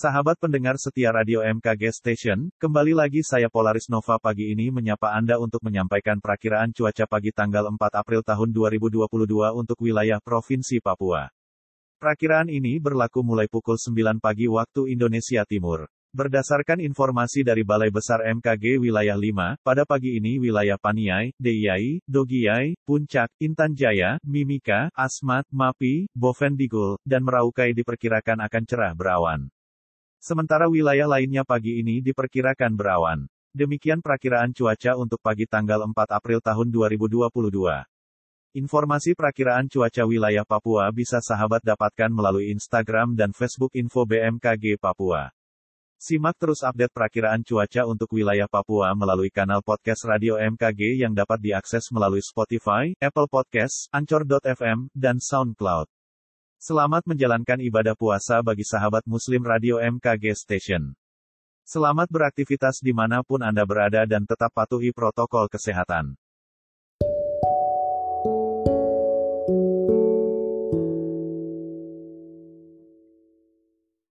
Sahabat pendengar setia Radio MKG Station, kembali lagi saya Polaris Nova pagi ini menyapa Anda untuk menyampaikan perakiraan cuaca pagi tanggal 4 April tahun 2022 untuk wilayah Provinsi Papua. Perakiraan ini berlaku mulai pukul 9 pagi waktu Indonesia Timur. Berdasarkan informasi dari Balai Besar MKG Wilayah 5, pada pagi ini wilayah Paniai, Deiyai, Dogiai, Puncak, Intan Jaya, Mimika, Asmat, Mapi, Bovendigul, dan Meraukai diperkirakan akan cerah berawan. Sementara wilayah lainnya pagi ini diperkirakan berawan. Demikian perakiraan cuaca untuk pagi tanggal 4 April tahun 2022. Informasi perakiraan cuaca wilayah Papua bisa sahabat dapatkan melalui Instagram dan Facebook Info BMKG Papua. Simak terus update perakiraan cuaca untuk wilayah Papua melalui kanal podcast Radio MKG yang dapat diakses melalui Spotify, Apple Podcasts, Anchor.fm, dan SoundCloud. Selamat menjalankan ibadah puasa bagi sahabat Muslim Radio MKG Station. Selamat beraktivitas di mana pun Anda berada dan tetap patuhi protokol kesehatan.